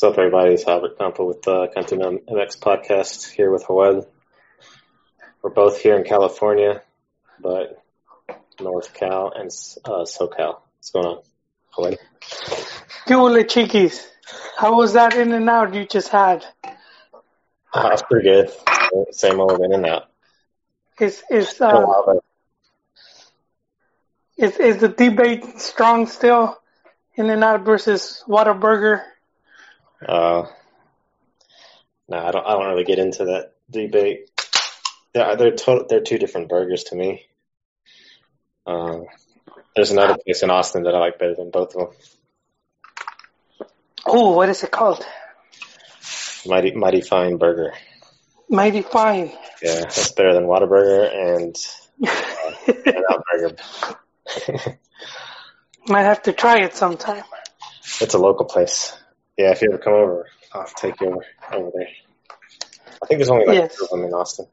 What's up, everybody? It's Albert Campo with the Cantina MX podcast here with Joel. We're both here in California, but North Cal and uh, SoCal. What's going on, Joel? Hola, chiquis. How was that in and out you just had? Uh, that's pretty good. Same old in and out. Is is uh, is is the debate strong still? In and out versus Whataburger. Uh, no, I don't. I don't really get into that debate. Yeah, they're to, they're two different burgers to me. Uh, there's another place in Austin that I like better than both of them. Oh, what is it called? Mighty Mighty Fine Burger. Mighty Fine. Yeah, that's better than Whataburger and uh, Burger. Might have to try it sometime. It's a local place. Yeah, if you ever come over, I'll take you over, over there. I think there's only like yes. two of them in Austin.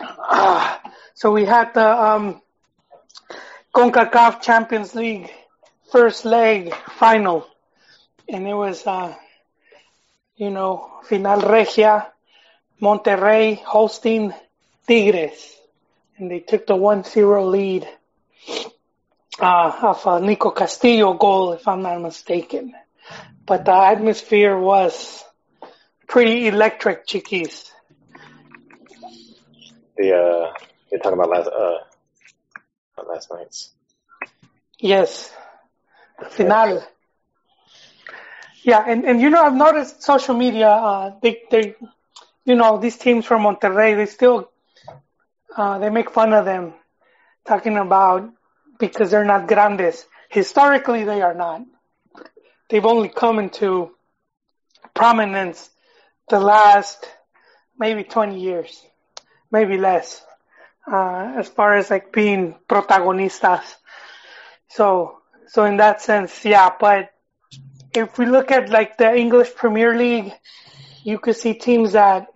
Uh, so we had the um, CONCACAF Champions League first leg final, and it was, uh, you know, Final Regia, Monterrey hosting Tigres, and they took the 1-0 lead uh, of a Nico Castillo goal, if I'm not mistaken. But the atmosphere was pretty electric, chiquis. The uh, you're talking about last uh, last night's. Yes, final. Yeah, and and you know I've noticed social media. Uh, they they, you know these teams from Monterrey. They still uh, they make fun of them, talking about because they're not grandes. Historically, they are not. They've only come into prominence the last maybe 20 years, maybe less, uh, as far as like being protagonistas. So, so in that sense, yeah, but if we look at like the English Premier League, you could see teams that,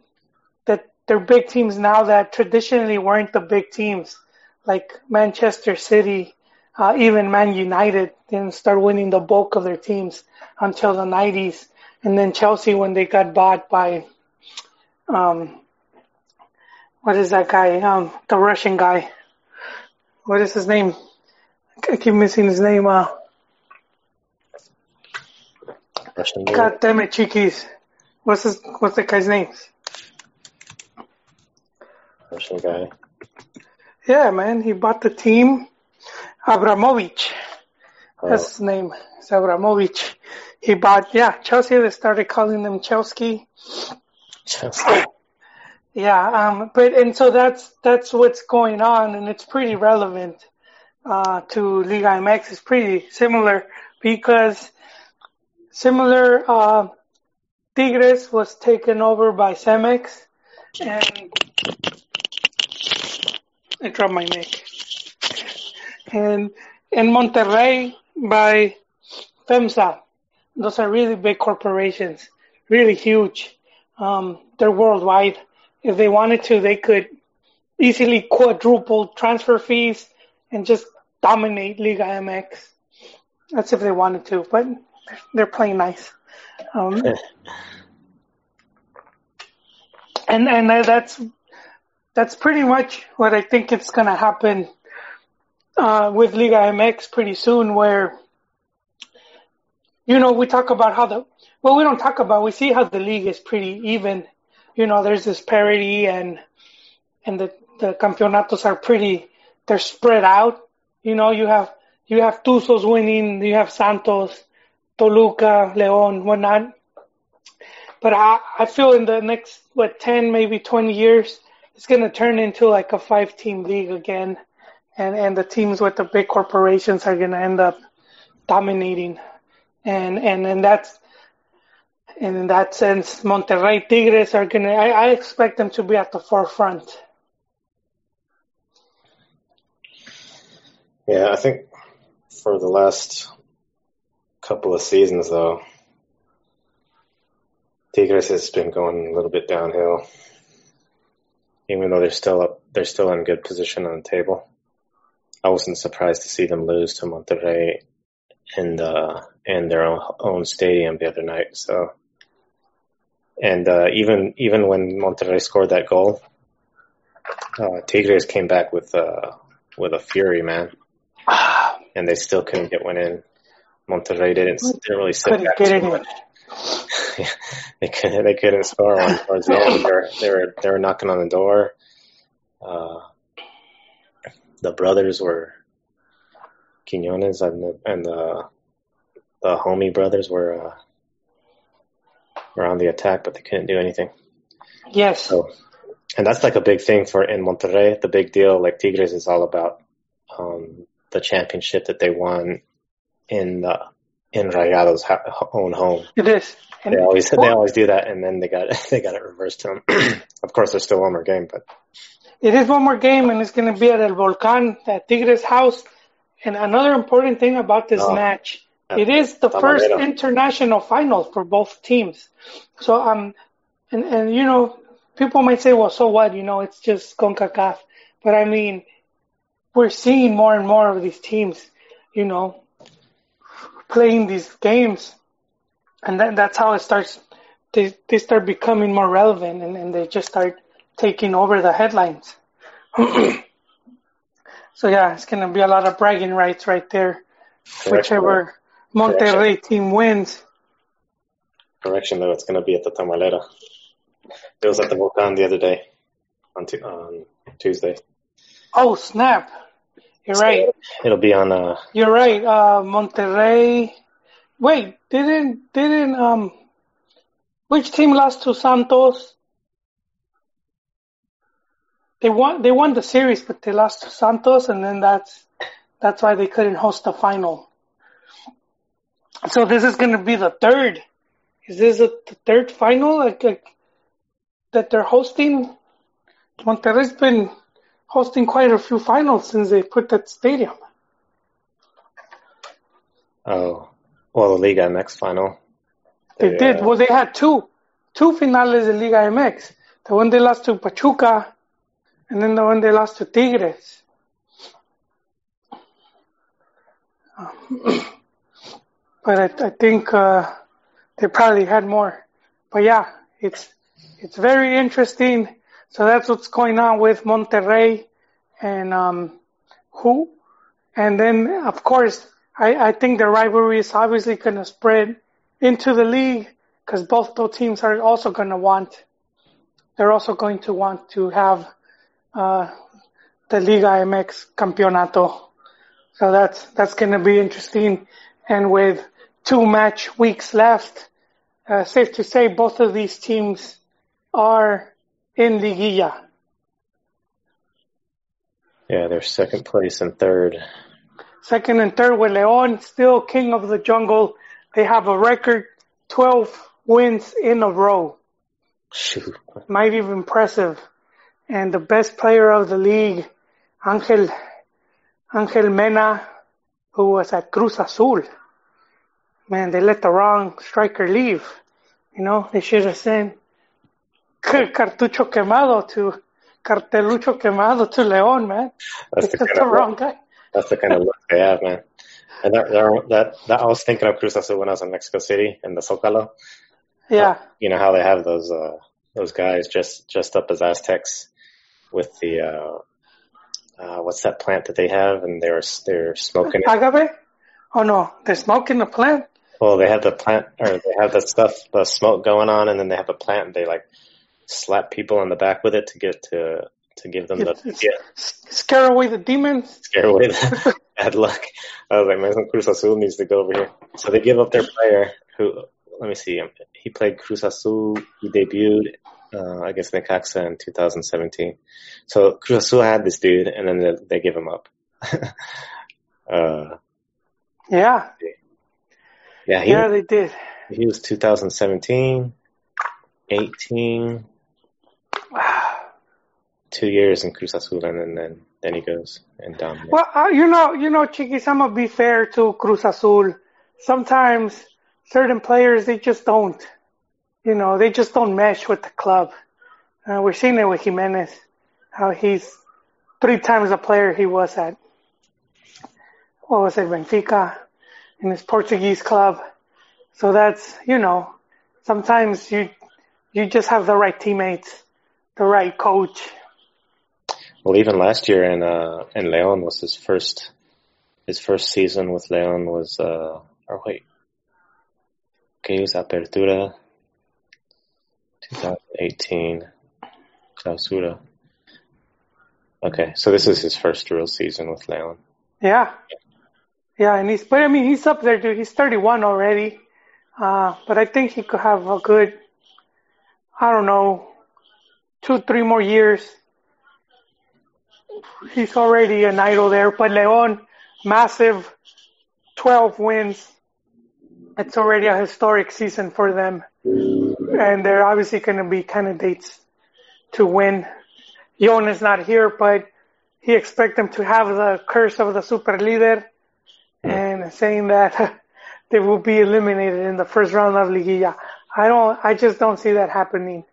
that they're big teams now that traditionally weren't the big teams, like Manchester City, uh, even Man United didn't start winning the bulk of their teams until the 90s. And then Chelsea, when they got bought by, um, what is that guy? Um, the Russian guy. What is his name? I keep missing his name. Uh, Russian God damn it, Chiquis. What's his, what's the guy's name? Russian guy. Yeah, man. He bought the team Abramovich. Oh. That's his name. It's Abramovich. He bought, yeah, Chelsea. They started calling them Chelsea. Chelsea. Yeah, um, but and so that's that's what's going on, and it's pretty relevant uh, to Liga MX. It's pretty similar because similar uh, Tigres was taken over by Cemex, and I dropped my neck and in Monterrey by FEMSA. Those are really big corporations, really huge. Um, they're worldwide. If they wanted to, they could easily quadruple transfer fees and just dominate Liga MX. That's if they wanted to, but they're playing nice. Um, and and that's that's pretty much what I think it's gonna happen uh, with Liga MX pretty soon where, you know, we talk about how the, well, we don't talk about, we see how the league is pretty even. You know, there's this parity and, and the, the campeonatos are pretty, they're spread out. You know, you have, you have Tuzos winning, you have Santos, Toluca, Leon, whatnot. But I, I feel in the next, what, 10, maybe 20 years, it's to turn into like a five team league again and and the teams with the big corporations are going to end up dominating, and and and that's and in that sense, Monterrey Tigres are going to. I expect them to be at the forefront. Yeah, I think for the last couple of seasons, though, Tigres has been going a little bit downhill. Even though they're still up, they're still in good position on the table. I wasn't surprised to see them lose to Monterrey in the in their own, own stadium the other night. So, and uh, even even when Monterrey scored that goal, uh, Tigres came back with uh, with a fury, man, and they still couldn't get one in. Monterrey didn't didn't really sit Couldn't back get too much. they couldn't they couldn't score one towards the end. They were they were they were knocking on the door. Uh, the brothers were Quinones and the and the the homie brothers were uh, were on the attack, but they couldn't do anything. Yes. So, and that's like a big thing for in Monterrey. The big deal, like Tigres, is all about um, the championship that they won in the in Rayado's ha- own home. It is. And They always they always do that, and then they got they got it reversed to them. of course, there's still one more game, but It is one more game, and it's going to be at El Volcán, at Tigres' house. And another important thing about this Oh. match, it is the first international final for both teams. So, um, and and you know, people might say, well, so what? You know, it's just Concacaf. But I mean, we're seeing more and more of these teams, you know, playing these games, and that, that's how it starts. They they start becoming more relevant, and, and they just start taking over the headlines. so yeah, it's gonna be a lot of bragging rights right there, whichever Monterrey team wins. correction though, it's going to be at the Tamalera. It was at the Volcan the other day on, tu- on Tuesday. Oh snap! You're right. It'll be on uh, You're right. Uh, Monterrey. Wait, didn't didn't um, which team lost to Santos? They won. They won the series, but they lost to Santos, and then that's that's why they couldn't host the final. So this is going to be the third. Is this a, the third final like, like that they're hosting? Monterrey's been hosting quite a few finals since they put that stadium. oh well the Liga MX final. They They, did. uh, Well, they had two, two finales in Liga MX. The one they lost to Pachuca, and then the one they lost to Tigres. but I, I think uh, they probably had more. But yeah, it's it's very interesting. So that's what's going on with Monterrey and um, who, and then of course I, I think the rivalry is obviously going to spread into the league because both those teams are also going to want they're also going to want to have uh, the Liga MX Campeonato. So that's that's going to be interesting. And with two match weeks left, uh, safe to say both of these teams are in Liguilla. yeah, they're second place and third. Second and third with Leon, still king of the jungle. They have a record 12 wins in a row. Shoot, Might be impressive. And the best player of the league, Angel, Angel Mena, who was at Cruz Azul. Man, they let the wrong striker leave. You know, they should have sent Cartucho Quemado to Cartelucho Quemado to León, man. that's the the wrong guy. that's the kind of look they have, man. And that, that that I was thinking of Cruz Azul when I was in Mexico City in the Zocalo. Yeah, You know how they have those uh those guys just dressed up as Aztecs with the uh uh what's that plant that they have and they're they're smoking it. agave? Oh no, they're smoking the plant. Well, they have the plant or they have the stuff the smoke going on and then they have the plant and they like slap people on the back with it to get to to give them the It's- yeah, Scare away the demons. scare away the bad luck. I was like, man, Cruz Azul needs to go over here. So they give up their player who, let me see, he played Cruz Azul. He debuted uh, against Necaxa in 2017. So Cruz Azul had this dude, and then they, they give him up. uh, Yeah, yeah, he, yeah, they did. he was 2017, 18, two years in Cruz Azul, and then then, then he goes and dominates. Well, uh, you know, you know, Chiquis, I'm gonna be fair to Cruz Azul. Sometimes certain players they just don't, you know, they just don't mesh with the club. Uh, we're seeing it with Jimenez, how he's three times the player he was at. What was it, Benfica? in his Portuguese club. So that's you know, sometimes you you just have the right teammates, the right coach. Well, even last year in uh, in Leon was his first his first season with Leon was uh or wait, que was Apertura 2018 Clausura. Okay, so this is his first real season with Leon. Yeah. Yeah, and he's, but I mean, he's up there, dude. He's 31 already. Uh, but I think he could have a good, I don't know, two, three more years. He's already an idol there. But Leon, massive 12 wins. It's already a historic season for them. And they're obviously going to be candidates to win. Yon is not here, but he expects them to have the curse of the super leader and saying that they will be eliminated in the first round of Liguilla. I don't, I just don't see that happening.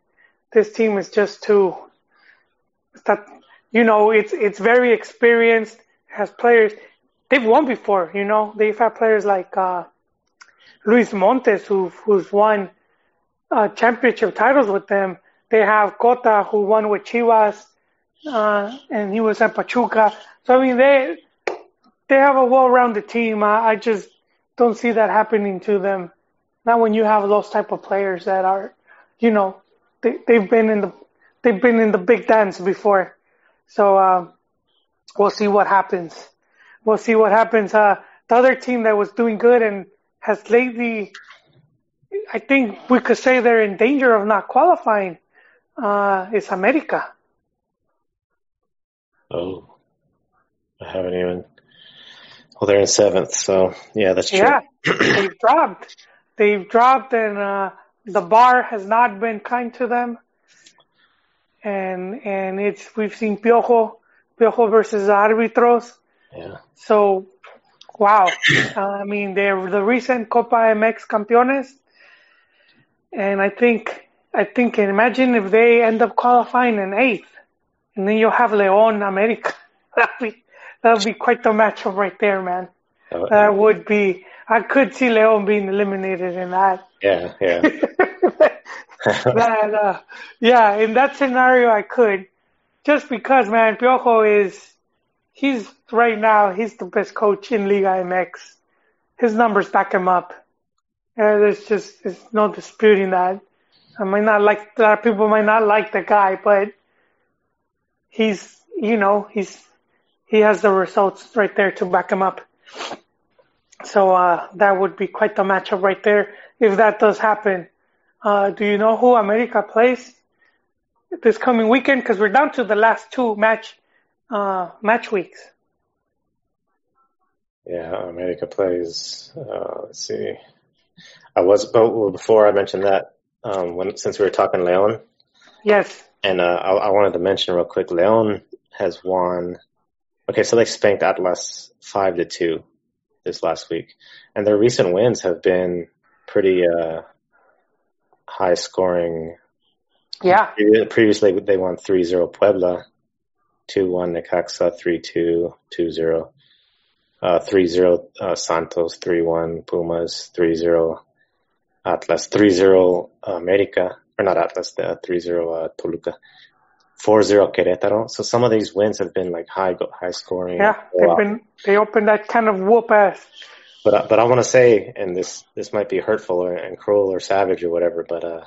This team is just too, that, you know, it's, it's very experienced, has players, they've won before, you know, they've had players like, uh, Luis Montes who, who's won, uh, championship titles with them. They have Cota who won with Chivas, uh, and he was at Pachuca. So I mean, they, they have a well-rounded team. I, I just don't see that happening to them. Not when you have those type of players that are, you know, they they've been in the they've been in the big dance before. So um, we'll see what happens. We'll see what happens. Uh, the other team that was doing good and has lately, I think we could say they're in danger of not qualifying. Uh, is America. Oh, I haven't even well, they're in seventh, so yeah, that's true. Yeah, they've dropped. They've dropped, and uh, the VAR has not been kind to them. And and it's we've seen Piojo, Piojo versus Arbitros. Yeah. So, wow. I mean, they're the recent Copa MX campeones, and I think I think imagine if they end up qualifying in eighth, and then you'll have Leon America. That'd be that would be quite the matchup right there, man. That would be. I could see Leon being eliminated in that. Yeah, yeah. that, uh, yeah, in that scenario, I could, just because, man, Piojo is, he's right now, he's the best coach in Liga MX. His numbers back him up. Uh, there's just, there's no disputing that. I might not like, a lot of people might not like the guy, but he's, you know, he's he has the results right there to back him up. So uh, that would be quite the matchup right there if that does happen. Uh, do you know who America plays this coming weekend? Because we're down to the last two match uh, match weeks. Yeah, America plays. Uh, let's see. I was oh, before I mentioned that um, when since we were talking Leon. Yes. And uh, I, I wanted to mention real quick. Leon has won Okay, so they spanked Atlas five to two this last week, and their recent wins have been pretty uh, high scoring. Yeah. Previously, they won 3-0 Puebla, 2-1 Necaxa, 3-2, 2-0, uh, 3-0 uh, Santos, 3-1 Pumas, 3-0 Atlas, 3-0 America, or not Atlas, the 3-0 uh, Toluca. 4-0 Querétaro. So some of these wins have been like high high scoring. Yeah, they've been they opened that kind of whoop ass. But uh, but I want to say, and this this might be hurtful or, and cruel or savage or whatever, but uh,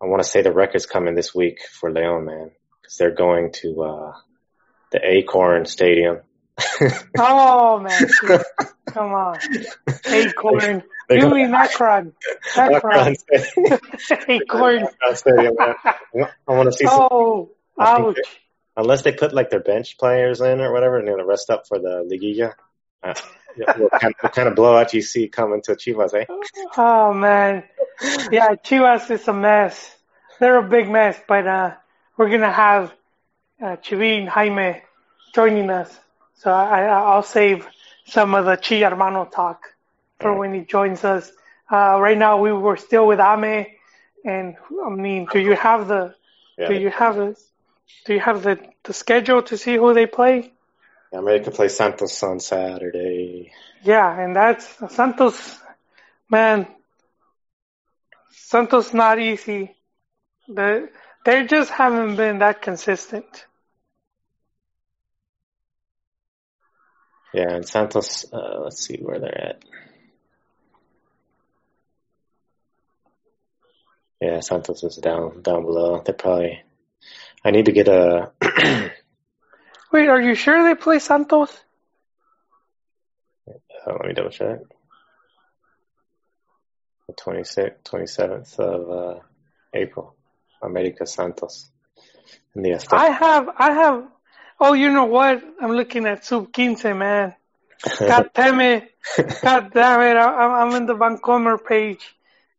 I want to say the record's coming this week for Leon, man, because they're going to uh, the Acorn Stadium. oh man, come on, Acorn. Mean Akron? Akron. Acorn. Stadium. I want to see. Oh. Some- Ouch. Unless they put like their bench players in or whatever, and they're gonna rest up for the Liguilla. Uh, what, kind, what kind of blowout you see coming to Chivas, eh? Oh man, yeah, Chivas is a mess. They're a big mess, but uh, we're gonna have uh, Chivin Jaime joining us, so I, I'll save some of the Chi Hermano talk for when he joins us. Uh, right now, we were still with Ame, and I mean, do you have the, yeah. do you have the do you have the, the schedule to see who they play? Yeah, America plays Santos on Saturday. Yeah, and that's Santos, man. Santos not easy. The, they just haven't been that consistent. Yeah, and Santos, uh, let's see where they're at. Yeah, Santos is down down below. They probably. I need to get a. Wait, are you sure they play Santos? Uh, let me double check. The 26th, 27th of uh, April, America Santos in the Azteca. I have, I have. Oh, you know what? I'm looking at Sub 15, man. God damn it! God damn it! I, I'm in the Bancomer page,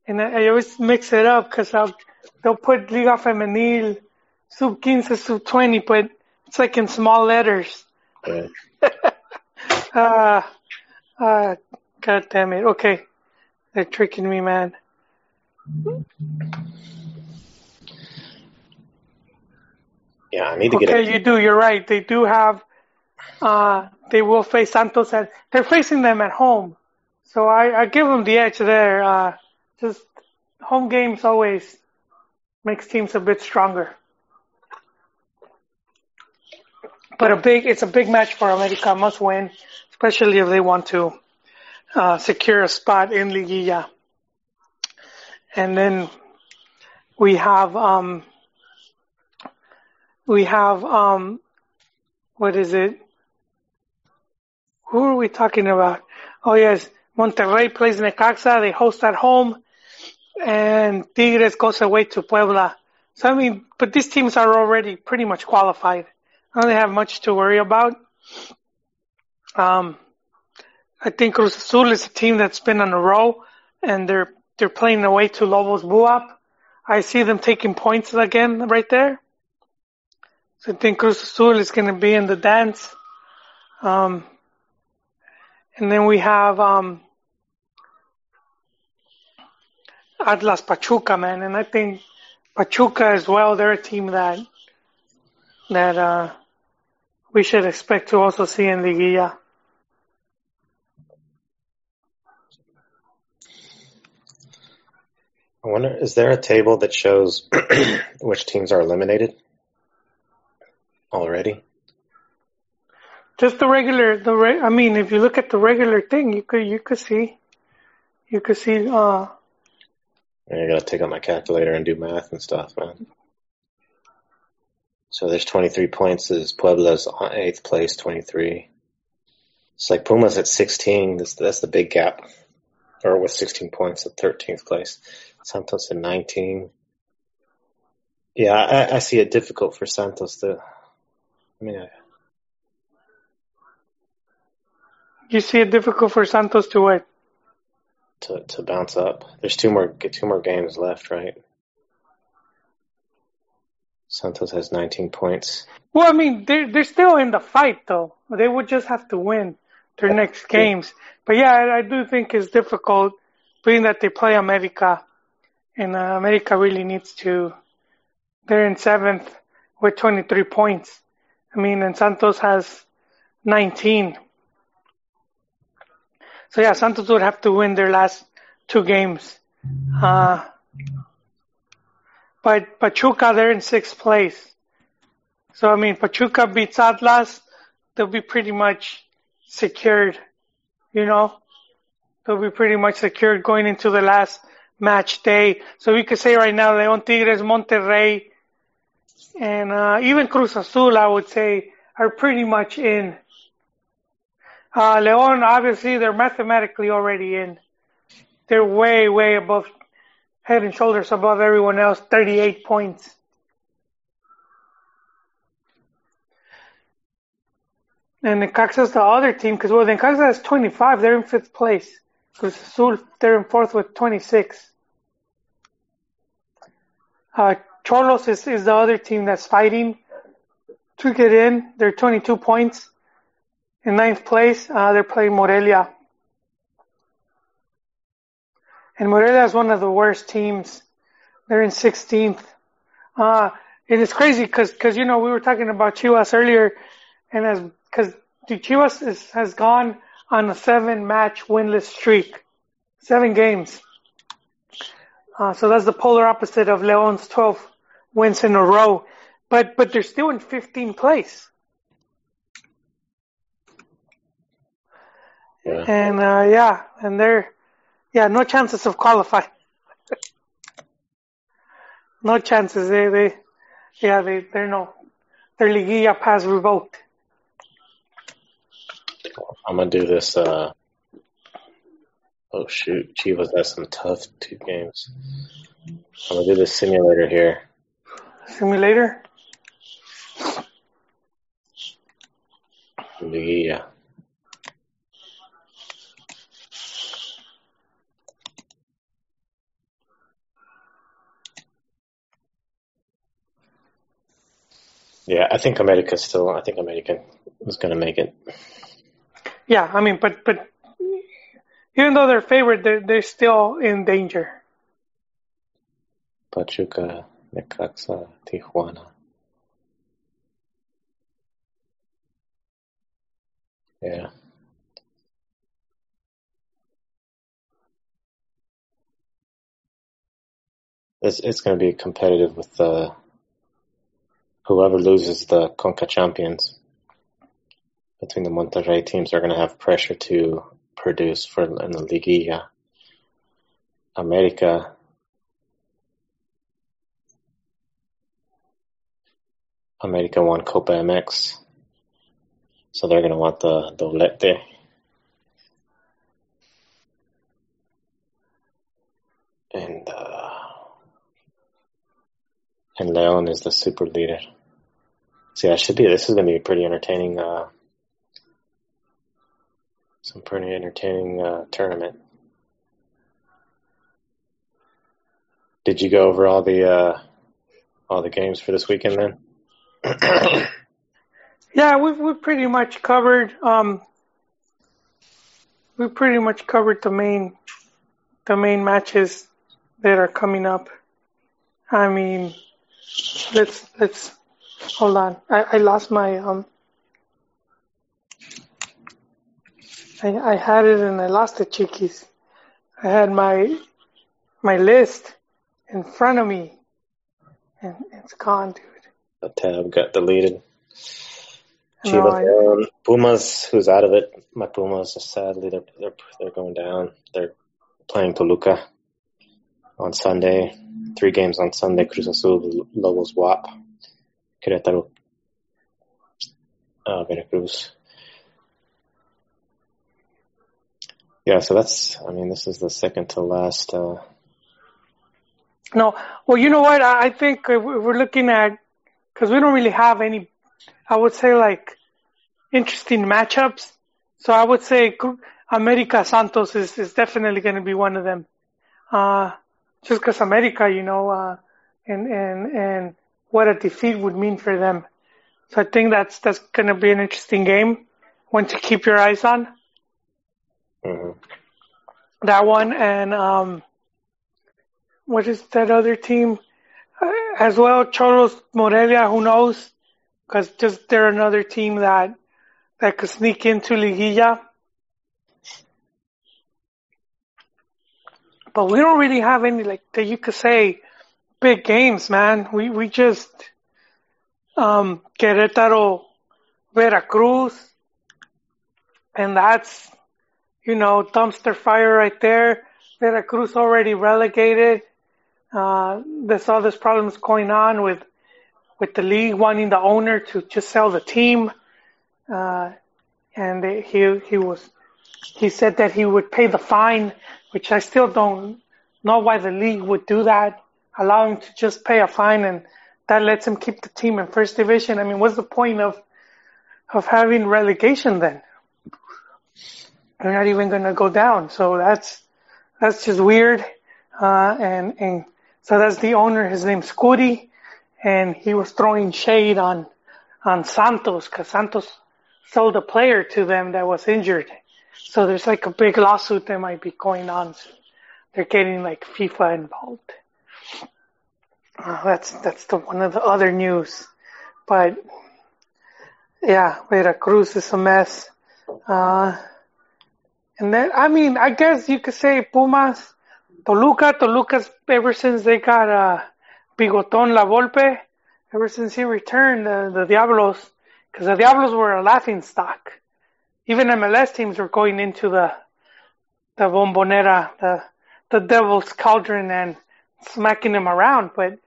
and I, I always mix it up because they'll put Liga Femenil, Sub 15, Sub 20, but it's like in small letters. Yeah. Uh, uh, God damn it. Okay. They're tricking me, man. Yeah, I need to get it. Okay, you do. You're right. They do have, uh, they will face Santos and they're facing them at home. So I, I give them the edge there. Uh, just home games always makes teams a bit stronger. But a big, it's a big match for America, must win, especially if they want to uh, secure a spot in Liguilla. And then we have um, we have um, what is it? Who are we talking about? Oh yes, Monterrey plays Necaxa. They host at home, and Tigres goes away to Puebla. So I mean, but these teams are already pretty much qualified. I don't have much to worry about. Um, I think Cruz Azul is a team that's been on a roll, and they're they're playing away to Lobos Buap. I see them taking points again right there. So I think Cruz Azul is going to be in the dance. Um, and then we have um, Atlas Pachuca, man, and I think Pachuca as well. They're a team that that uh, we should expect to also see in Liguilla. I wonder, is there a table that shows which teams are eliminated already? Just the regular, the re- I mean, if you look at the regular thing, you could you could see, you could see. Uh, I gotta take out my calculator and do math and stuff, man. So there's 23 points. Is Puebla's on eighth place, 23. It's like Puma's at 16. That's that's the big gap, or with 16 points at 13th place. Santos at 19. Yeah, I, I see it difficult for Santos to. I mean, I, you see it difficult for Santos to what? To to bounce up. There's two more get two more games left, right? Santos has 19 points. Well, I mean, they're they're still in the fight though. They would just have to win their next games. But yeah, I, I do think it's difficult, being that they play America, and uh, America really needs to. They're in seventh with 23 points. I mean, and Santos has 19. So yeah, Santos would have to win their last two games. Uh, but Pachuca, they're in sixth place. So I mean, Pachuca beats Atlas, they'll be pretty much secured. You know, they'll be pretty much secured going into the last match day. So we could say right now, Leon Tigres, Monterrey, and uh, even Cruz Azul, I would say, are pretty much in. Uh, Leon, obviously, they're mathematically already in. They're way, way above, head and shoulders above everyone else, 38 points. And Necaxa's the other team, because well, Necaxa has 25, they're in fifth place. Cruz Azul, they're in fourth with 26. Uh, Xolos is, is the other team that's fighting to get in. They're 22 points. In ninth place, uh, they're playing Morelia. And Morelia is one of the worst teams. They're in 16th. Uh, and it's crazy because, cause, you know, we were talking about Chivas earlier, and as, because Chivas is, has gone on a seven-match winless streak, seven games. Uh, so that's the polar opposite of Leon's 12 wins in a row. But but they're still in 15th place. Yeah. And uh, yeah, and they're yeah, no chances of qualifying. no chances. They they yeah they they're no their liguilla pass revoked. I'm gonna do this. Uh, oh shoot, Chivas has some tough two games. I'm gonna do this simulator here. Simulator. Liguilla. Yeah, I think America still. I think America is going to make it. Yeah, I mean, but but even though they're favored, they're they're still in danger. Pachuca, Necaxa, Tijuana. Yeah. It's it's going to be competitive with the whoever loses the Conca Champions between the Monterrey teams are going to have pressure to produce for in the Liguilla. America America won Copa MX, so they're going to want the doblete. And uh, and Leon is the super leader. So yeah, it should be. This is going to be a pretty entertaining, uh, some pretty entertaining uh, tournament. Did you go over all the uh, all the games for this weekend then? Yeah, we've we pretty much covered um we pretty much covered the main the main matches that are coming up. I mean, let's let's hold on. I, I lost my um I I had it and I lost it, Chiquis. I had my my list in front of me and it's gone, dude. The tab got deleted. No, Chivas I- down. Pumas, who's out of it? My Pumas, sadly, they're they're they're going down. They're playing Toluca on Sunday. Three games on Sunday. Cruz Azul, Lobos, BUAP, Querétaro, uh, Veracruz. Yeah, so that's. I mean, this is the second to last. Uh, No, well, you know what? I think uh, we- we're looking at because we don't really have any. I would say like interesting matchups. So I would say America Santos is is definitely going to be one of them. Uh, just because America, you know, uh, and and and what a defeat would mean for them. So I think that's that's going to be an interesting game, one to keep your eyes on. mhm. That one and um, what is that other team uh, as well? Xolos Morelia. Who knows? Because just they're another team that that could sneak into Liguilla. But we don't really have any like that you could say big games, man. We we just um Querétaro, Veracruz, and that's you know dumpster fire right there. Veracruz already relegated. Uh, there's all this problems going on with with the league wanting the owner to just sell the team, uh, and they, he he was he said that he would pay the fine, which I still don't know why the league would do that. Allow him to just pay a fine, and that lets him keep the team in first division. I mean, what's the point of of having relegation then? They're not even going to go down, so that's that's just weird. Uh, and and so that's the owner. His name's Scudi, and he was throwing shade on on Santos because Santos sold a player to them that was injured. So there's like a big lawsuit that might be going on. They're getting like FIFA involved. Uh, that's that's the one of the other news, but Yeah, Veracruz is a mess. Uh, and then, I mean, I guess you could say Pumas, Toluca, Toluca's ever since they got uh, Bigoton La Volpe, ever since he returned, the, the Diablos, because the Diablos were a laughing stock. Even MLS teams were going into the the bombonera, the the devil's cauldron, and smacking them around. But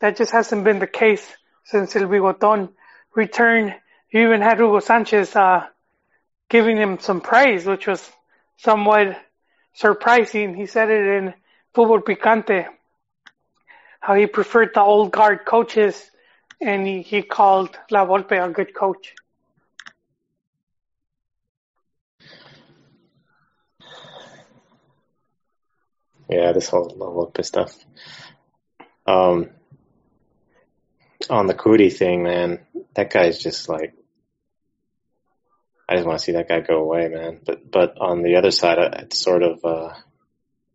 that just hasn't been the case since El Bigoton returned. You even had Hugo Sanchez uh, giving him some praise, which was somewhat surprising. He said it in Fútbol Picante, how he preferred the old guard coaches, and he, he called La Volpe a good coach. Yeah, this whole Volpe stuff. Um, on the Kuri thing, man, that guy's just like I just want to see that guy go away, man. But but on the other side, it's sort of uh,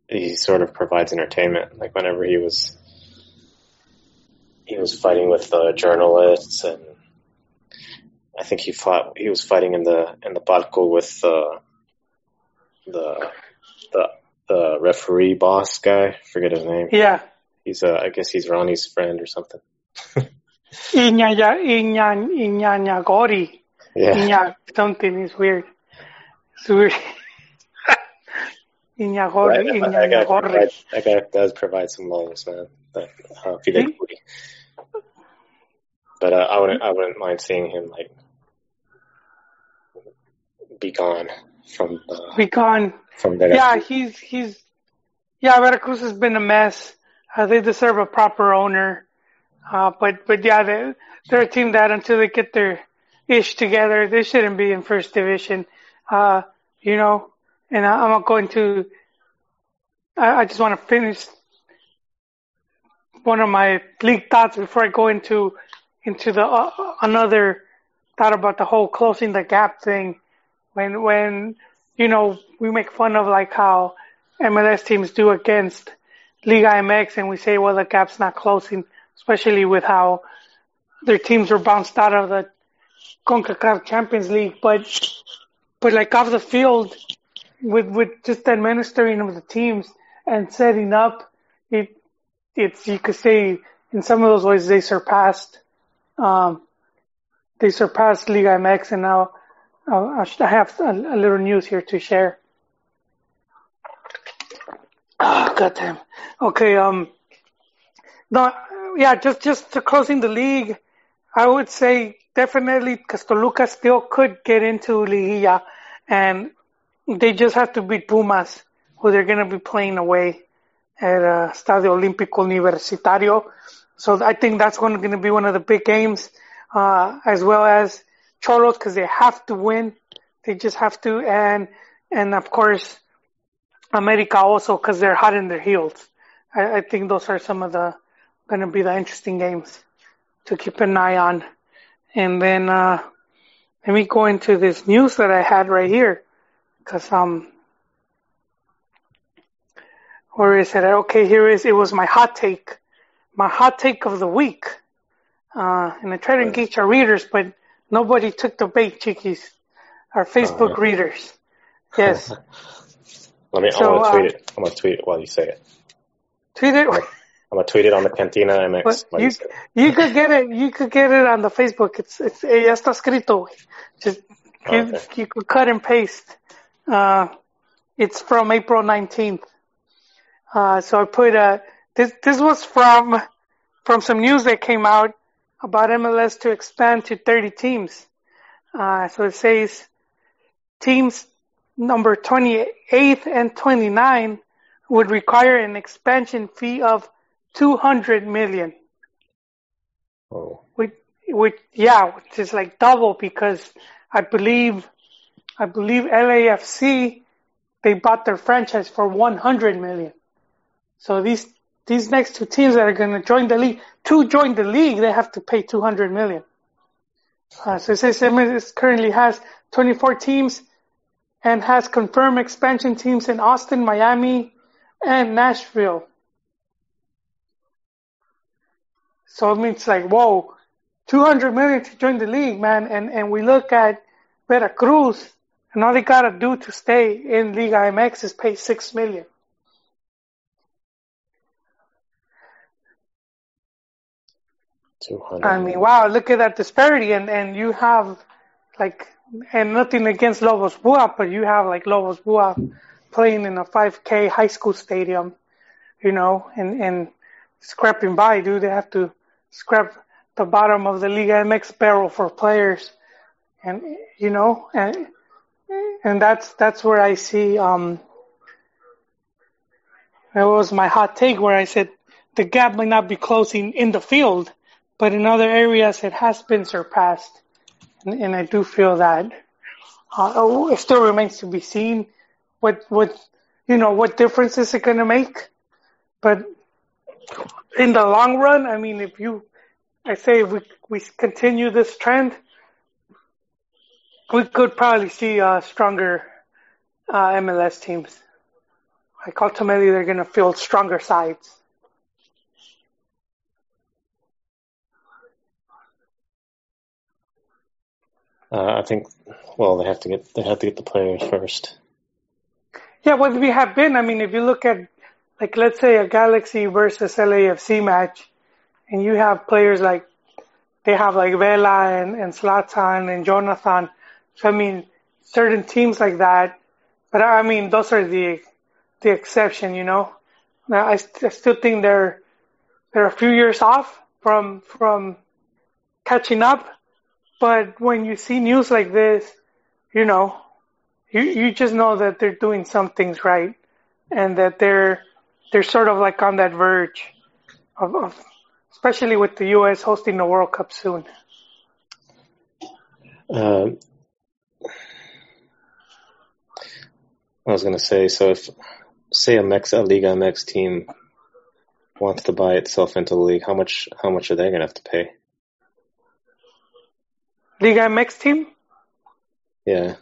he sort of provides entertainment. Like whenever he was he was fighting with the journalists, and I think he fought. He was fighting in the in the barco with uh, the the referee boss guy. Forget his name. Yeah, he's uh, I guess he's Ronnie's friend or something. Iña, Iña, Iña, Gori. Yeah. Iña something is weird. It's weird. Iña Gori, Right, that, that guy Gori. that guy does provide some loans, man. That, uh, Hmm? But uh, I wouldn't, I wouldn't mind seeing him like be gone from uh, Be gone. from there. Yeah, he's he's yeah. Veracruz has been a mess. Uh, they deserve a proper owner. Uh, but but yeah, they, they're a team that until they get their ish together, they shouldn't be in first division. Uh, you know, and I, I'm not going to. I, I just want to finish one of my league thoughts before I go into into the uh, another thought about the whole closing the gap thing. When when you know we make fun of like how MLS teams do against Liga MX, and we say, well, the gap's not closing, especially with how their teams were bounced out of the CONCACAF Champions League. But but like off the field, with with just administering of the teams and setting up, it it's you could say in some of those ways they surpassed um, they surpassed Liga MX, and now uh, I have a, a little news here to share. Ah, goddamn. Okay, um, no, yeah, just just to closing the league, I would say definitely because Toluca still could get into Liguilla, and they just have to beat Pumas, who they're going to be playing away at uh, Estadio Olímpico Universitario. So I think that's going to be one of the big games, uh, as well as Xolos because they have to win. They just have to, and and of course America also because they're hot in their heels. I, I think those are some of the going to be the interesting games to keep an eye on. And then uh, let me go into this news that I had right here because um where is it? Okay, here is it was my hot take, my hot take of the week. Uh, and I try to engage our readers, but nobody took the bait, chiquis. Our Facebook yeah. readers. Yes. Let me. So, I'm gonna tweet uh, it. I'm gonna tweet it while you say it. Tweet it. I'm gonna tweet it on the Cantina MX. But you, you could get it. You could get it on the Facebook. It's it's eh, ya está escrito. Just give, Okay. you could cut and paste. Uh, it's from April nineteenth. Uh, so I put uh this this was from from some news that came out about MLS to expand to thirty teams. Uh, so it says teams number twenty eight and twenty nine would require an expansion fee of two hundred million. Oh, Which, which, yeah, which is like double because I believe, I believe LAFC, they bought their franchise for 100 million. So these, these next two teams that are going to join the league, to join the league, they have to pay 200 million. Uh, so it currently has 24 teams and has confirmed expansion teams in Austin, Miami, and Nashville. So it means like, whoa, 200 million to join the league, man. And, and we look at Veracruz and all they gotta do to stay in Liga MX is pay six million. I mean, wow, look at that disparity and, and you have like, and nothing against Lobos BUAP, but you have like Lobos BUAP playing in a 5K high school stadium, you know, and, and scrapping by, dude. They have to scrap the bottom of the Liga MX barrel for players. And, you know, and, and that's, that's where I see, um, that was my hot take where I said the gap might not be closing in the field, but in other areas it has been surpassed. And, and I do feel that, uh, oh, it still remains to be seen what, what, you know, what difference is it going to make? But in the long run, I mean, if you, I say if we, we continue this trend, we could probably see uh, stronger uh, MLS teams. Like ultimately, they're going to field stronger sides. Uh, I think, well, they have to get they have to get the players first. Yeah, well, we have been. I mean, if you look at, like, let's say a Galaxy versus LAFC match, and you have players like, they have like Vela and, and Zlatan and Jonathan. So, I mean, certain teams like that, but I mean, those are the, the exception, you know. Now, I, I still think they're, they're a few years off from, from catching up. But when you see news like this, you know, you you just know that they're doing some things right, and that they're they're sort of like on that verge of, of especially with the U.S. hosting the World Cup soon. Um, I was going to say, so if say a Mex a Liga MX team wants to buy itself into the league, how much how much are they going to have to pay? Liga MX team? Yeah.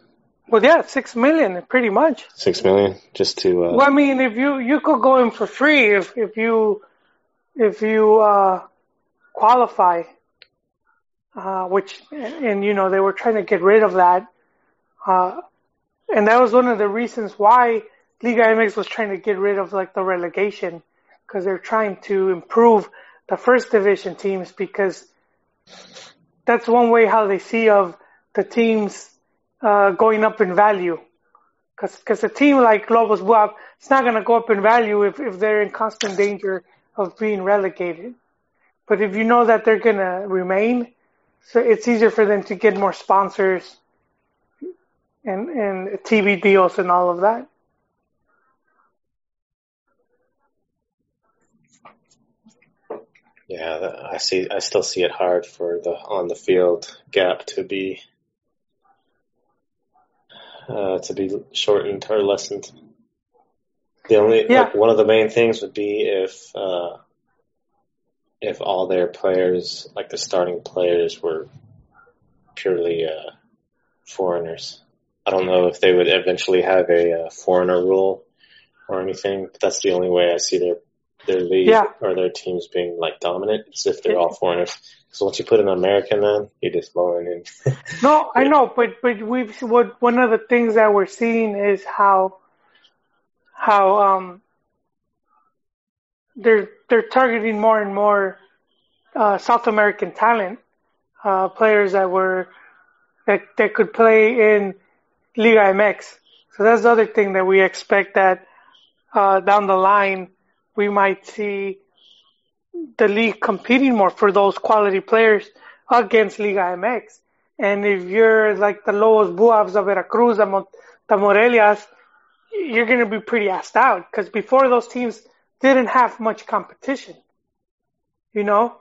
Well, yeah, six million, pretty much. Six million, just to. Uh... Well, I mean, if you you could go in for free if if you if you uh, qualify, uh, which and you know they were trying to get rid of that, uh, and that was one of the reasons why Liga MX was trying to get rid of like the relegation because they're trying to improve the first division teams because that's one way how they see of the teams uh, going up in value. Because cause a team like Lobos BUAP, it's not going to go up in value if, if they're in constant danger of being relegated. But if you know that they're going to remain, so it's easier for them to get more sponsors and, and TV deals and all of that. Yeah, I see. I still see it hard for the on the field gap to be uh, to be shortened or lessened. The only yeah. like one of the main things would be if uh, if all their players, like the starting players, were purely uh, foreigners. I don't know if they would eventually have a, uh, foreigner rule or anything, but that's the only way I see their their league yeah. or their teams being like dominant is if they're all foreigners. So once you put an American man, you're just blowing in. no, I know, but but we've what one of the things that we're seeing is how how um they're they're targeting more and more uh, South American talent, uh, players that were that that could play in Liga MX. So that's the other thing that we expect that uh, down the line we might see the league competing more for those quality players against Liga MX. And if you're like the Lobos BUAPs of Veracruz, the, the Morelias, you're going to be pretty assed out because before those teams didn't have much competition. You know,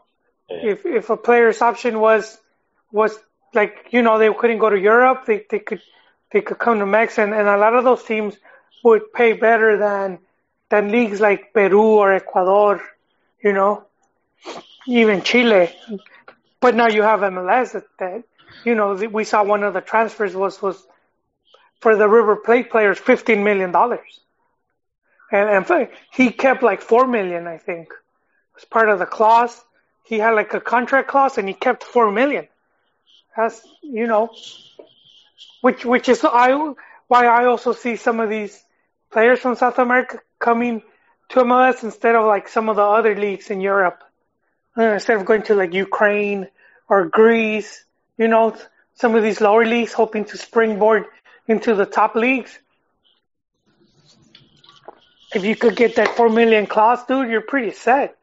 yeah. if if a player's option was was like you know they couldn't go to Europe, they they could they could come to Mex, and, and a lot of those teams would pay better than than leagues like Peru or Ecuador, you know, even Chile. But now you have MLS that, that you know, we saw one of the transfers was, was for the River Plate players, $15 million. And, and he kept like 4 million, I think. It was part of the clause. he had like a contract clause and he kept four million. That's you know, which which is I why I also see some of these players from South America coming to MLS instead of like some of the other leagues in Europe. Uh, instead of going to like Ukraine or Greece, you know, some of these lower leagues hoping to springboard into the top leagues. If you could get that four million clause, dude, you're pretty set.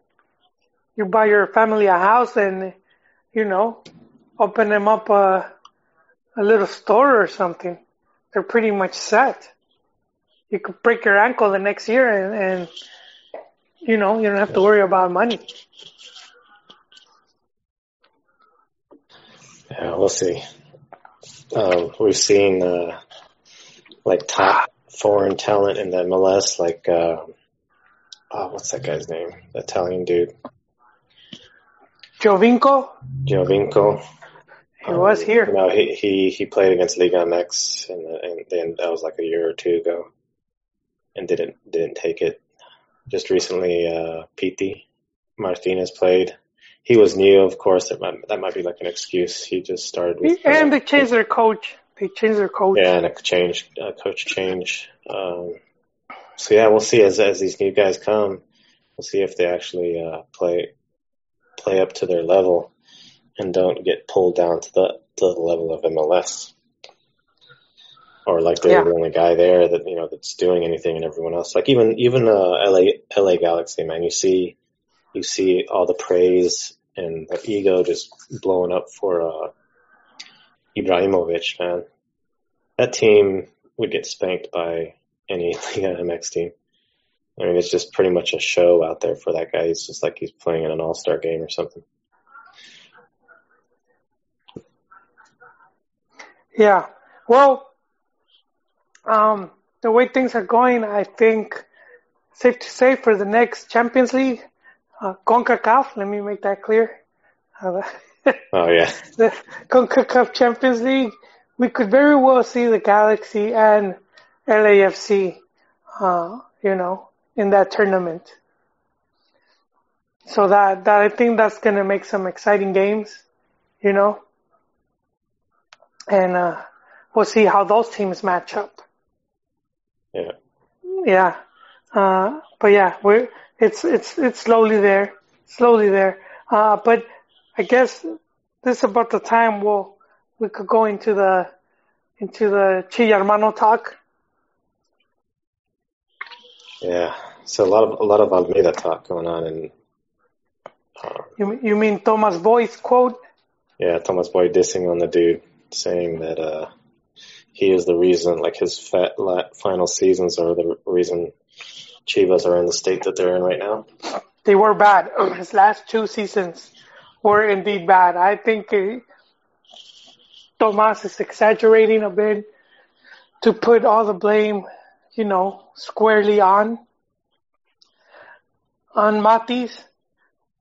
You buy your family a house and, you know, open them up a, a little store or something. They're pretty much set. You could break your ankle the next year and, and you know, you don't have to worry about money. Yeah, we'll see. Um, we've seen uh, like top foreign talent in the MLS, like uh, oh, what's that guy's name? The Italian dude, Giovinco, Giovinco. he was here. You know, he he he played against Liga MX, and, and then that was like a year or two ago, and didn't didn't take it. Just recently, uh, Pity Martinez played. He was new, of course. That might that might be like an excuse. He just started with. and uh, they changed their coach. They changed their coach. Yeah, and a change, uh, coach change. Um, so yeah, we'll see as as these new guys come. We'll see if they actually uh, play play up to their level and don't get pulled down to the to the level of MLS. Or like they're Yeah. the only guy there that you know that's doing anything, and everyone else. Like even even uh, LA LA Galaxy, man. You see you see all the praise and the ego just blowing up for uh, Ibrahimovic, man. That team would get spanked by any Liga MX team. I mean, it's just pretty much a show out there for that guy. He's just like he's playing in an all star game or something. Yeah. Well, um, the way things are going, I think safe to say for the next Champions League, uh, CONCACAF, let me make that clear. Uh, Oh yeah, the CONCACAF Champions League, we could very well see the Galaxy and LAFC, uh, you know, in that tournament. So that, that I think that's going to make some exciting games, you know, and, uh, we'll see how those teams match up. Yeah, Yeah. Uh, but yeah, we're, it's, it's, it's slowly there, slowly there. Uh, but I guess this is about the time we'll, we could go into the, into the Chi Hermano talk. yeah. So a lot of a lot of Almeyda talk going on, and uh, You, you mean Thomas Boy's quote? yeah, Thomas Boy dissing on the dude, saying that uh, he is the reason, like his final seasons are the reason Chivas are in the state that they're in right now. They were bad. His last two seasons were indeed bad. I think uh, Tomas is exaggerating a bit to put all the blame, you know, squarely on on Matis,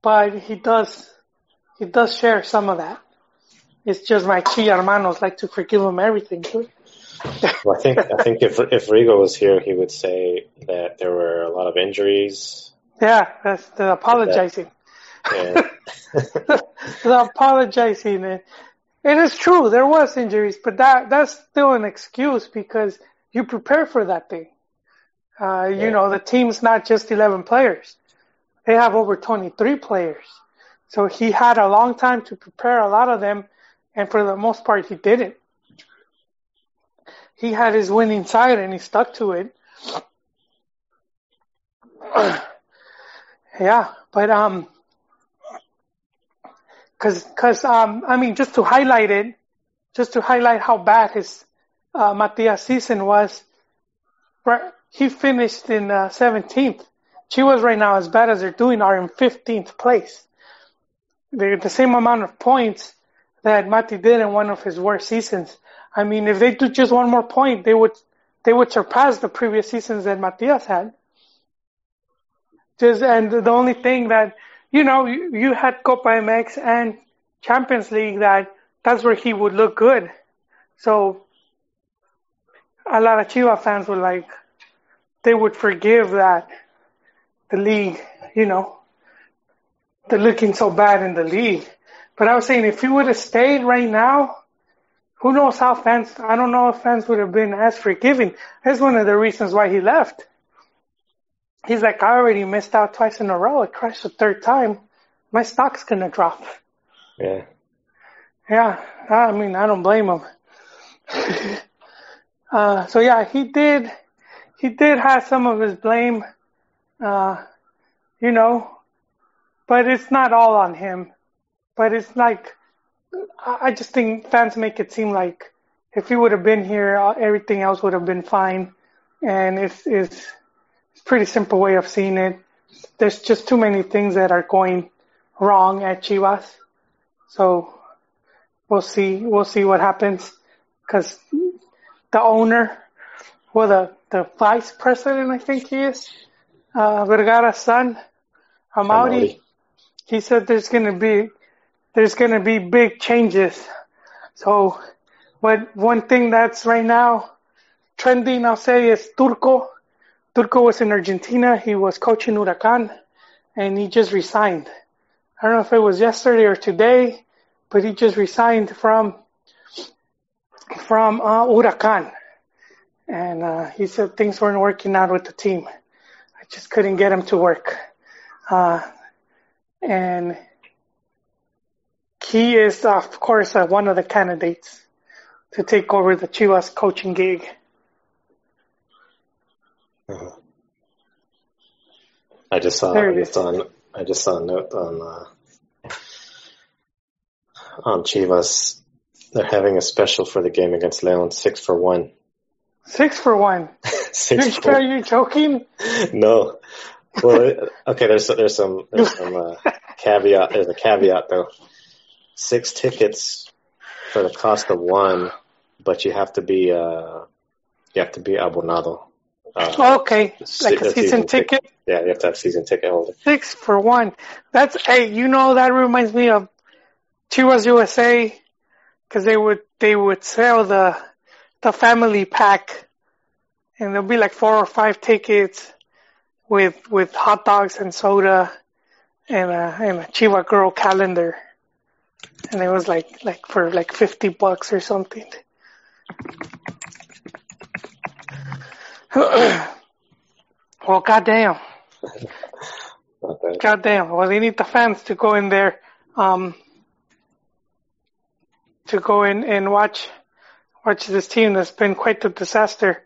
but he does he does share some of that. It's just my chi hermanos like to forgive him everything. Too. Well, I think I think if if Rigo was here, he would say that there were a lot of injuries. Yeah, that's the apologizing. And the apologizing. It, it is true. There was injuries, but that that's still an excuse because you prepare for that thing. Uh, you Yeah. know, the team's not just 11 players. They have over 23 players. So he had a long time to prepare a lot of them, and for the most part, he didn't. He had his winning side and he stuck to it. yeah, but um, cause, cause um, I mean, just to highlight it, just to highlight how bad his uh, Matias season was. He finished in uh, 17th. Chivas right now, as bad as they're doing, are in 15th place. They're the same amount of points that Mati did in one of his worst seasons. I mean, if they do just one more point, they would they would surpass the previous seasons that Matias had. Just and the only thing that you know, you, you had Copa MX and Champions League that that's where he would look good. So a lot of Chiva fans would like, they would forgive that the league, you know, they're looking so bad in the league. But I was saying if he would have stayed right now, who knows how fans, I don't know if fans would have been as forgiving. That's one of the reasons why he left. He's like, I already missed out twice in a row. I crashed the third time. My stock's going to drop. Yeah. Yeah. I mean, I don't blame him. uh, so yeah, he did, he did have some of his blame, uh, you know, but it's not all on him. But it's like, I just think fans make it seem like if he would have been here, uh, everything else would have been fine. And it's, it's, it's a pretty simple way of seeing it. There's just too many things that are going wrong at Chivas. So we'll see, we'll see what happens because the owner, well, the, the vice president, I think he is, uh, Vergara's son, Amaury, he said there's going to be there's going to be big changes. So, but one thing that's right now trending, I'll say, is Turco. Turco was in Argentina. He was coaching Huracan, and he just resigned. I don't know if it was yesterday or today, but he just resigned from from uh, Huracan, and uh, he said things weren't working out with the team. I just couldn't get him to work, uh, and he is, of course, uh, one of the candidates to take over the Chivas coaching gig. Uh-huh. I just saw I just on I just saw a note on uh, on Chivas. They're having a special for the game against Leon, six for one. Six for one. six for Are you joking? No. Well, okay. There's there's some there's some uh, caveat. There's a caveat though six tickets for the cost of one, but you have to be uh, you have to be abonado. Uh, okay, like a season, season ticket. Yeah, you have to have season ticket holder. Six for one. That's hey, you know that reminds me of Chivas USA because they would they would sell the the family pack, and there'll be like four or five tickets with with hot dogs and soda and a and a Chiva girl calendar and it was like like for like fifty bucks or something. well, goddamn. goddamn. Well, they need the fans to go in there, um, to go in and watch watch this team that's been quite a disaster.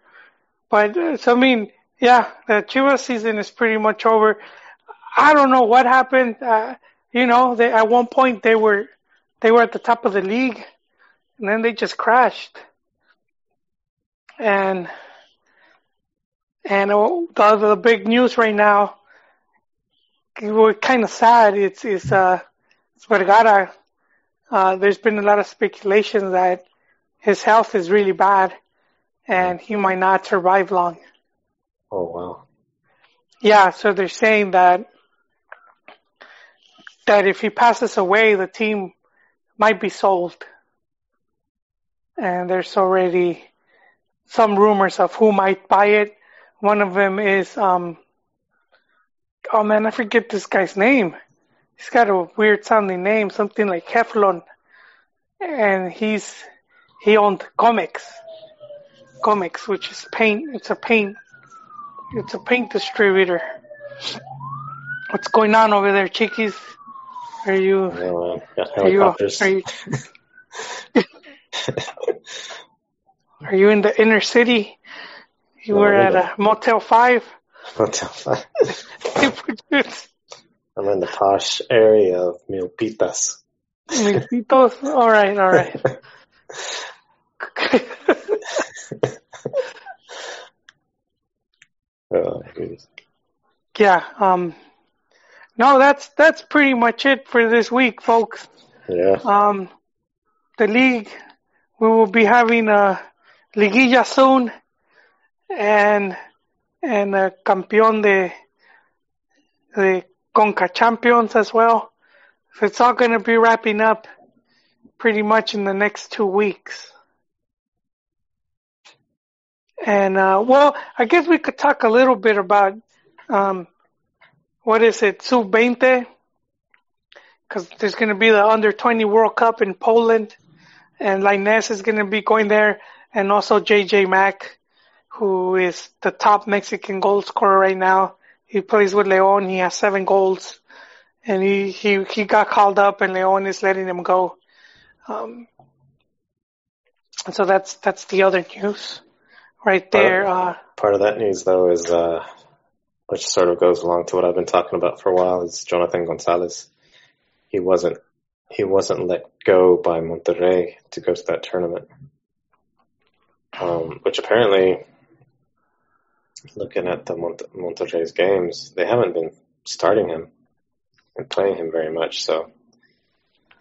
But uh, so I mean, yeah, the Chivas season is pretty much over. I don't know what happened. Uh, you know, they, at one point they were they were at the top of the league, and then they just crashed. And and the, the big news right now, we're kind of sad. It's it's uh it's Vergara. Uh, there's been a lot of speculation that his health is really bad, and he might not survive long. Oh wow. Yeah, so they're saying that that if he passes away, the team might be sold. And there's already some rumors of who might buy it. One of them is, um, oh man, I forget this guy's name. He's got a weird sounding name, something like Heflon. And he's, he owned Comex. Comex, which is paint, it's a paint, it's a paint distributor. What's going on over there, Chiquis? Are you? Uh, are you? Are you? are you in the inner city? You no, were at a Motel Five. Motel Five. I'm in the posh area of Milpitas. Milpitos. All right. All right. oh, yeah. Um. No, that's that's pretty much it for this week, folks. Yeah. Um, the league, we will be having a liguilla soon, and and a campeón de the Conca Champions as well. So it's all going to be wrapping up pretty much in the next two weeks. And uh, well, I guess we could talk a little bit about um, what is it, sub 20? because there's going to be the under 20 World Cup in Poland, and Lainez is going to be going there, and also JJ Mack, who is the top Mexican goal scorer right now. He plays with Leon. He has seven goals, and he he he got called up, and Leon is letting him go. Um, and so that's that's the other news, right there. Part of, uh, part of that news, though, is uh, which sort of goes along to what I've been talking about for a while, is Jonathan Gonzalez. He wasn't he wasn't let go by Monterrey to go to that tournament, um, which apparently, looking at the Mont- Monterrey's games, they haven't been starting him and playing him very much. So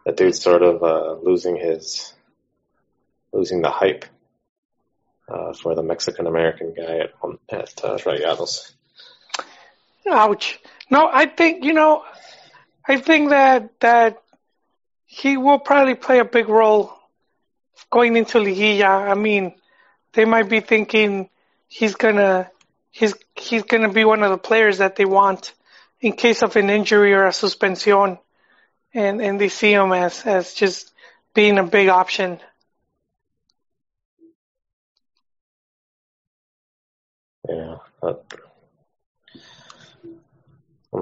that dude's sort of uh, losing his losing the hype uh, for the Mexican American guy at at uh, Rayados. Ouch. No, I think you know, I think that that he will probably play a big role going into Liguilla. I mean, they might be thinking he's gonna he's he's gonna be one of the players that they want in case of an injury or a suspension, and and they see him as as just being a big option. Yeah,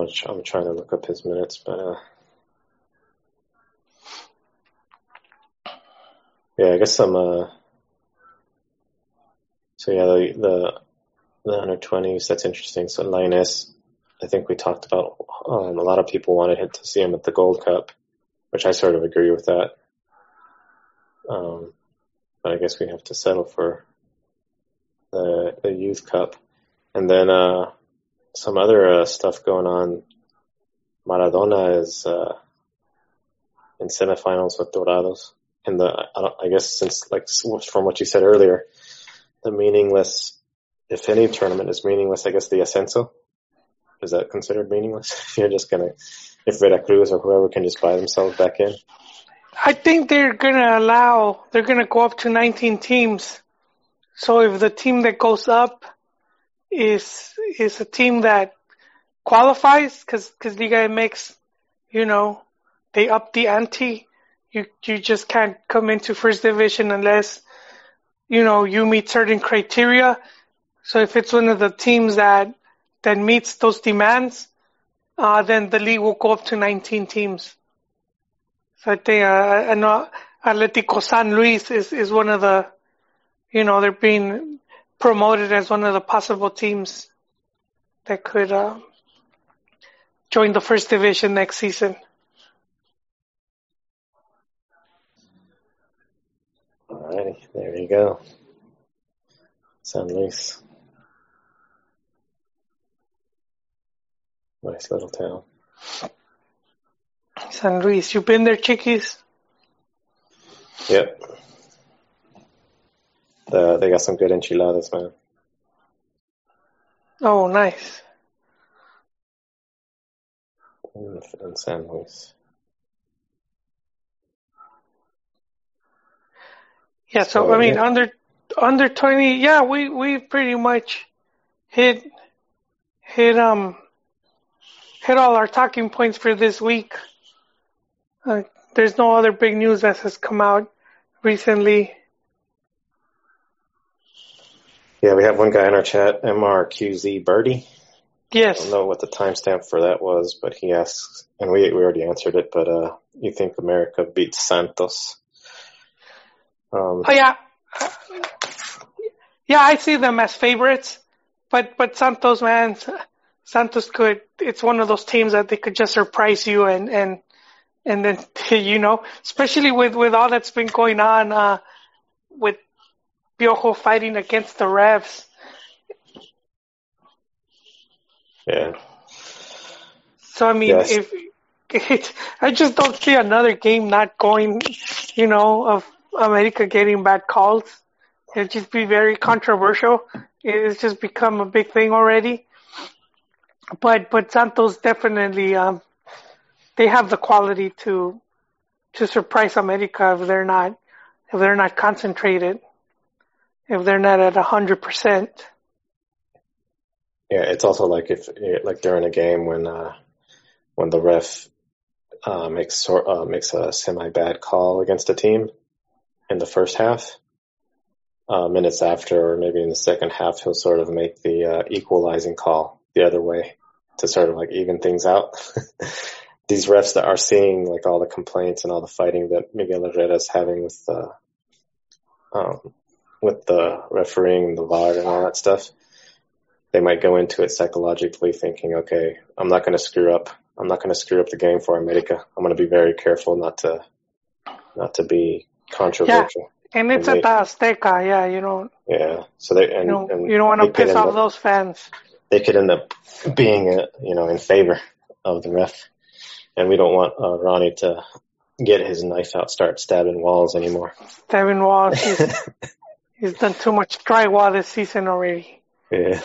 I'm, I'm trying to look up his minutes, but uh, yeah, I guess I'm. Uh, so yeah, the the, the under 20s. That's interesting. So Lainez, I think we talked about. Um, a lot of people wanted to see him at the Gold Cup, which I sort of agree with that. Um, but I guess we have to settle for the the Youth Cup, and then uh, some other uh, stuff going on. Maradona is uh, in semifinals with Dorados, and the I, I guess since like from what you said earlier, the meaningless, if any tournament is meaningless, I guess the Ascenso is that considered meaningless? You're just gonna if Veracruz or whoever can just buy themselves back in. I think they're gonna allow they're gonna go up to 19 teams. So if the team that goes up is is a team that qualifies, because because Liga MX you know, they up the ante. You you just can't come into first division unless you know you meet certain criteria. So if it's one of the teams that that meets those demands, uh, then the league will go up to 19 teams. So I think uh, I know Atletico San Luis is is one of the, you know, they're being promoted as one of the possible teams that could uh, join the first division next season. Alrighty, there you go. San Luis. Nice little town. San Luis, you been there, Chiquis? Yep. The, they got some good enchiladas, man. Oh, nice. In, in San Luis. Yeah, so, So, I mean, yeah. under under twenty, yeah, we we pretty much hit hit um hit all our talking points for this week. Uh, there's no other big news that has come out recently. Yeah, we have one guy in our chat, MRQZ Birdie. I Yes, don't know what the timestamp for that was, but he asks, and we we already answered it. But uh, you think America beats Santos? Um, oh yeah, yeah, I see them as favorites, but but Santos, man, Santos could. It's one of those teams that they could just surprise you and and and then you know, especially with with all that's been going on uh, with Piojo fighting against the refs. yeah, So I mean, Yes. if it, I just don't see another game not going, you know, of America getting bad calls. It'd just be very controversial. It's just become a big thing already. But but Santos definitely um, they have the quality to to surprise America if they're not if they're not concentrated, if they're not at a hundred percent. yeah. It's also like if like during a game when uh, when the ref uh, makes sort uh, makes a semi bad call against a team in the first half. Uh, minutes after, or maybe in the second half, he'll sort of make the uh, equalizing call the other way to sort of like even things out. These refs that are seeing like all the complaints and all the fighting that Miguel Herrera is having with the um, with the refereeing and the VAR and all that stuff, they might go into it psychologically thinking, okay, I'm not going to screw up. I'm not going to screw up the game for America. I'm going to be very careful not to not to be controversial. Yeah, and it's and they, at the Azteca, yeah, you know. Yeah, so they and you don't, and you don't want to piss off up, those fans. They could end up being, uh, you know, in favor of the ref, and we don't want uh, Ronnie to get his knife out, start stabbing walls anymore. Stabbing walls. He's, done too much drywall this season already. Yeah.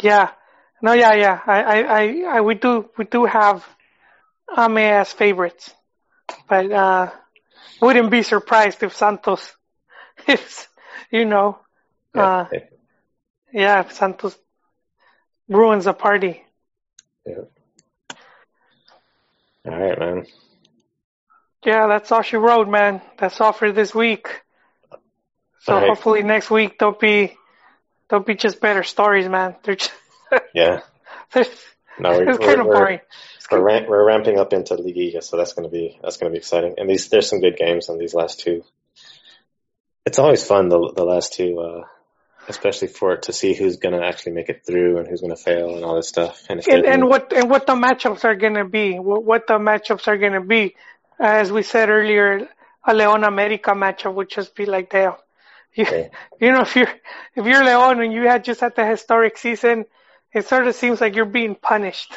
Yeah. No, yeah, yeah. I, I, I, I we do, we do have Ame as favorites, but uh, wouldn't be surprised if Santos is, you know, uh, yeah, if Santos ruins a party. Yeah. All right, man. Yeah, that's all she wrote, man. That's all for this week. So right. hopefully next week there'll be there'll be just better stories, man. They're just yeah. no, we're, it's kind of boring. We're, we're, we're ramping up into Liguilla, so that's gonna be that's gonna be exciting. And these there's some good games on these last two. It's always fun the the last two, uh, especially for to see who's gonna actually make it through and who's gonna fail and all this stuff. And and, and what and what the matchups are gonna be. What, what the matchups are gonna be. As we said earlier, a Leon America matchup would just be like damn. You, you know, if you're if you're Leon and you had just had the historic season, it sort of seems like you're being punished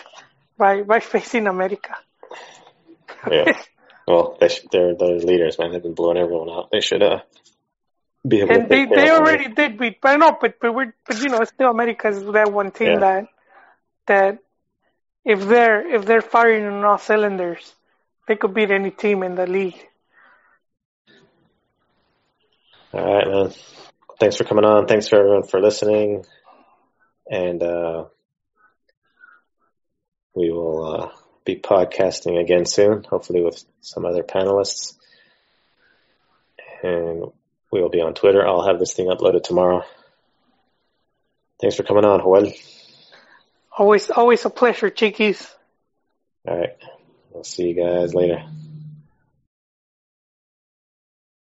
by by facing America. yeah. Well, they sh- they're the leaders, man. They've been blowing everyone out. They should uh be able. And they they already did beat, but no, but but we're but you know, still America's that one team yeah. that that if they're if they're firing on all cylinders, they could beat any team in the league. All right, man. Thanks for coming on. Thanks for everyone for listening. And uh, we will uh, be podcasting again soon, hopefully with some other panelists. And we will be on Twitter. I'll have this thing uploaded tomorrow. Thanks for coming on, Joel. Always, always a pleasure, Chiquis. All right. I'll see you guys later.